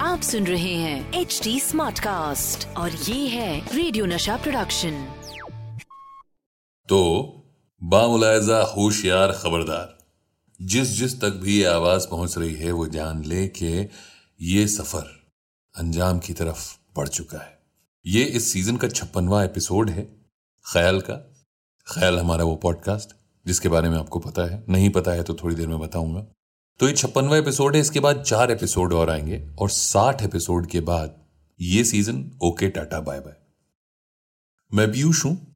आप सुन रहे हैं एच डी स्मार्ट कास्ट और ये है रेडियो नशा प्रोडक्शन तो बामुलायजा होशियार खबरदार, जिस जिस तक भी ये आवाज़ पहुँच रही है, वो जान ले कि ये सफ़र अंजाम की तरफ़ बढ़ चुका है। ये इस सीज़न का छप्पनवा एपिसोड है, ख्याल का। ख्याल हमारा वो पॉडकास्ट जिसके बारे में आपको पता है। नहीं पता है तो थोड़ी देर में बताऊँगा। तो ये छप्पनवा एपिसोड है, इसके बाद चार एपिसोड और आएँगे और साठ एपिसोड के बाद ये season okay ta-ta bye bye मैं पीयूष हूँ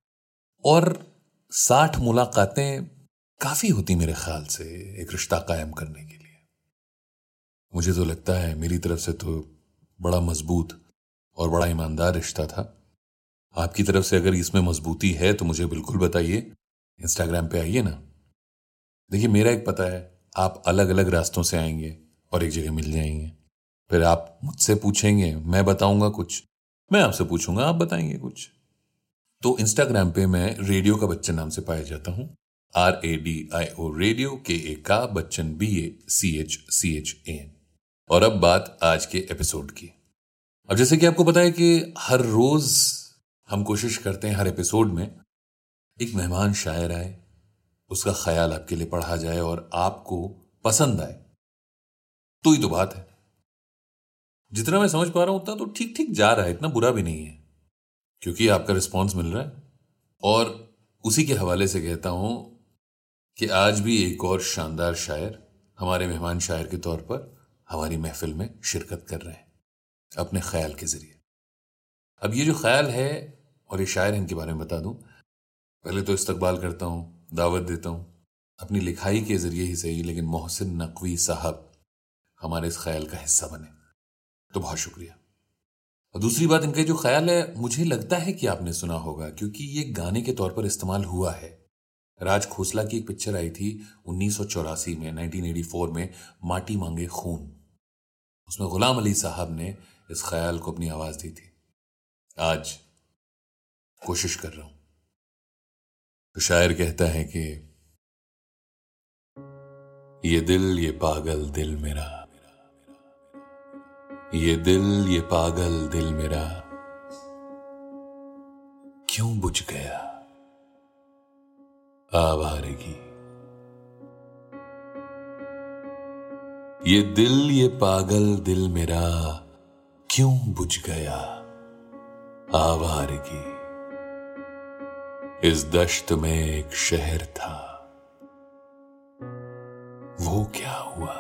और साठ मुलाकातें काफ़ी होती मेरे ख्याल से एक रिश्ता कायम करने के लिए। मुझे तो लगता है मेरी तरफ़ से तो बड़ा मज़बूत और बड़ा ईमानदार रिश्ता था। आपकी तरफ़ से अगर इसमें मजबूती है तो मुझे बिल्कुल बताइए। इंस्टाग्राम पे आइए ना। देखिए, मेरा एक पता है आप अलग अलग रास्तों से आएँगे और एक जगह मिल जाएँगे। फिर आप मुझसे पूछेंगे, मैं बताऊँगा कुछ। मैं आपसे पूछूँगा, आप बताएँगे कुछ। तो इंस्टाग्राम पे मैं रेडियो का बच्चन नाम से पाया जाता हूँ। R A D I O radio के ए का Bachchan B A C H C H A N और अब बात आज के एपिसोड की। अब जैसे कि आपको पता है कि हर रोज हम कोशिश करते हैं, हर एपिसोड में एक मेहमान शायर आए उसका ख्याल आपके लिए पढ़ा जाए और आपको पसंद आए। तो ही तो बात है। जितना मैं समझ पा रहा हूँ, उतना तो ठीक ठीक जा रहा है, इतना बुरा भी नहीं है। क्योंकि आपका रिस्पॉन्स मिल रहा है। और उसी के हवाले से कहता हूँ कि आज भी एक और शानदार शायर हमारे मेहमान शायर के तौर पर हमारी महफिल में शिरकत कर रहे हैं, अपने ख्याल के ज़रिए। अब ये जो ख्याल है, और ये शायर इनके बारे में बता दूँ, पहले तो इस्तकबाल करता हूँ। दावत देता हूँ। अपनी लिखाई के ज़रिए ही सही, लेकिन मोहसिन नकवी साहब हमारे इस ख्याल का हिस्सा बने। तो बहुत शुक्रिया। और दूसरी बात, इनका जो ख्याल है, मुझे लगता है कि आपने सुना होगा, क्योंकि ये गाने के तौर पर इस्तेमाल हुआ है। राज खोसला की एक पिक्चर आई थी उन्नीस सौ चौरासी में 1984 में, माटी मांगे खून। उसमें गुलाम अली साहब ने इस ख्याल को अपनी आवाज़ दी थी। आज कोशिश कर रहा हूँ। तो शायर कहता है कि, ये दिल, ये पागल दिल मेरा। ये दिल, ये पागल दिल मेरा। क्यों बुझ गया? आवारगी ये दिल, ये पागल दिल मेरा। क्यों बुझ गया? आवारगी इस दश्त में एक शहर था। वो क्या हुआ?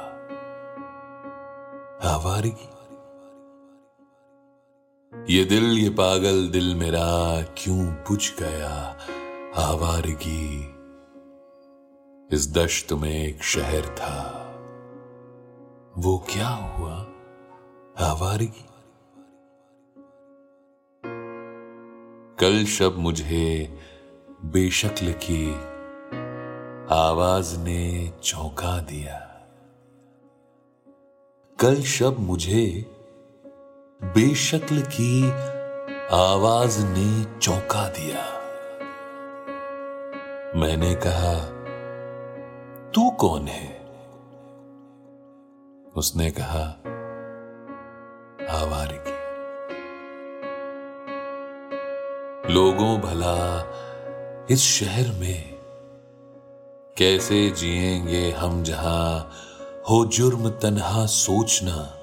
आवारगी ये दिल, ये पागल दिल मेरा क्यों बुझ गया? आवारगी इस दश्त में एक शहर था। वो क्या हुआ? आवारगी? कल शब मुझे बेशक्ल की आवाज़ ने चौंका दिया। कल शब मुझे बेशक्ल की आवाज़ ने चौंका दिया। मैंने कहा, तू कौन है? उसने कहा आवारगी लोगों भला इस शहर में कैसे जिएँगे हम जहाँ हो जुर्म तनहा सोचना,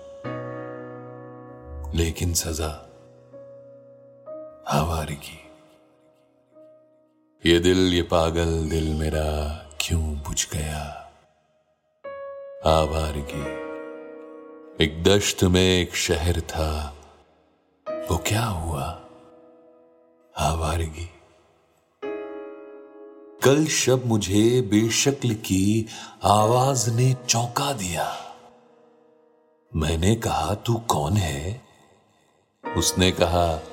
लेकिन सजा आवारगी ये दिल, ये पागल दिल मेरा क्यों बुझ गया? आवारगी एक दश्त में एक शहर था, वो क्या हुआ? आवारगी कल शब मुझे बेशक्ल की आवाज़ ने चौंका दिया। मैंने कहा, तू कौन है? उसने कहा,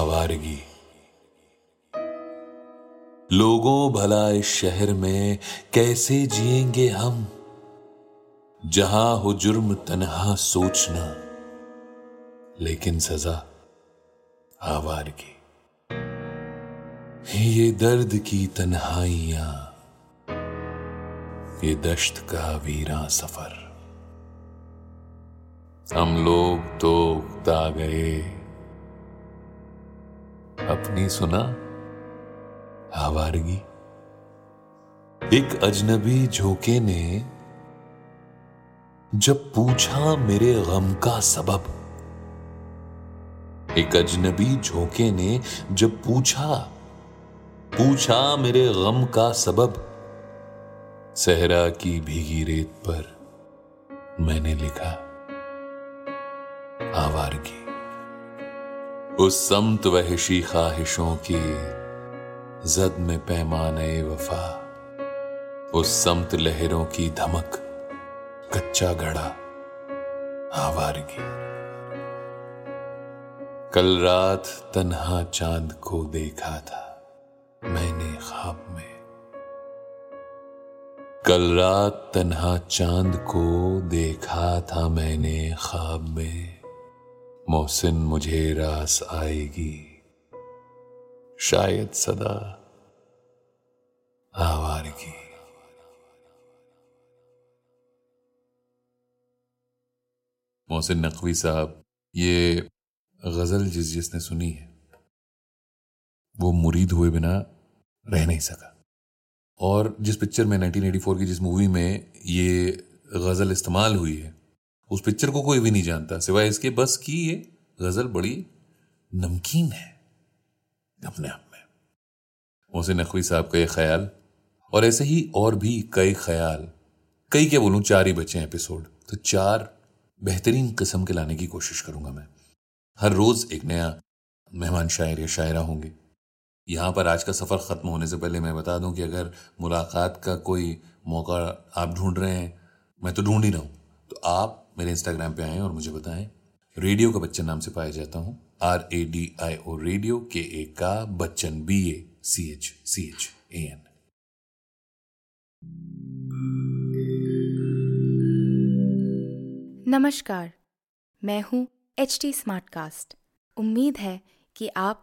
आवारगी। लोगों भला इस शहर में कैसे जिएँगे हम? जहाँ हो जुर्म तनहा सोचना, लेकिन सजा आवारगी। ये दर्द की तन्हाइयाँ, ये दश्त का वीरा सफ़र। हम लोग तो उगता गए। अपनी सुना, आवारगी। एक अजनबी झोंके ने जब पूछा मेरे गम का सबब, एक अजनबी झोंके ने जब पूछा पूछा मेरे गम का सबब। सहरा की भीगी रेत पर मैंने लिखा आवारगी। उस समत वहशी ख्वाहिशों की जद में पैमाने वफा। उस समत लहरों की धमक, कच्चा घड़ा आवारगी। कल रात तन्हा चाँद को देखा था। मैंने ख्वाब में। कल रात तन्हा चाँद को देखा था मैंने ख्वाब में। मोहसिन मुझे रास आएगी। शायद सदा आवारगी। मोहसिन नकवी साहब, ये गज़ल जिस जिसने सुनी है, वो मुरीद हुए बिना रह नहीं सका। और जिस पिक्चर में 1984 की जिस मूवी में ये गज़ल इस्तेमाल हुई है, उस पिक्चर को कोई भी नहीं जानता, सिवाय इसके बस की ये गज़ल बड़ी नमकीन है अपने आप में। मोहसिन नकवी साहब का ये ख्याल, और ऐसे ही और भी कई ख्याल, कई क्या बोलूँ, चार ही बचे हैं एपिसोड तो चार बेहतरीन किस्म के लाने की कोशिश करूँगा मैं। हर रोज एक नया मेहमान, शायर या शायरा होंगे। यहाँ पर आज का सफ़र ख़त्म होने से पहले मैं बता दूँ कि अगर मुलाकात का कोई मौका आप ढूंढ रहे हैं, मैं तो ढूंढ ही रहा हूँ। तो आप मेरे इंस्टाग्राम पे आए और मुझे बताएँ। रेडियो का बच्चन नाम से पाया जाता हूँ। R A D I O radio के ए का Bachchan B A C H C H A N नमस्कार, मैं हूँ एच टी स्मार्टकास्ट उम्मीद है कि आप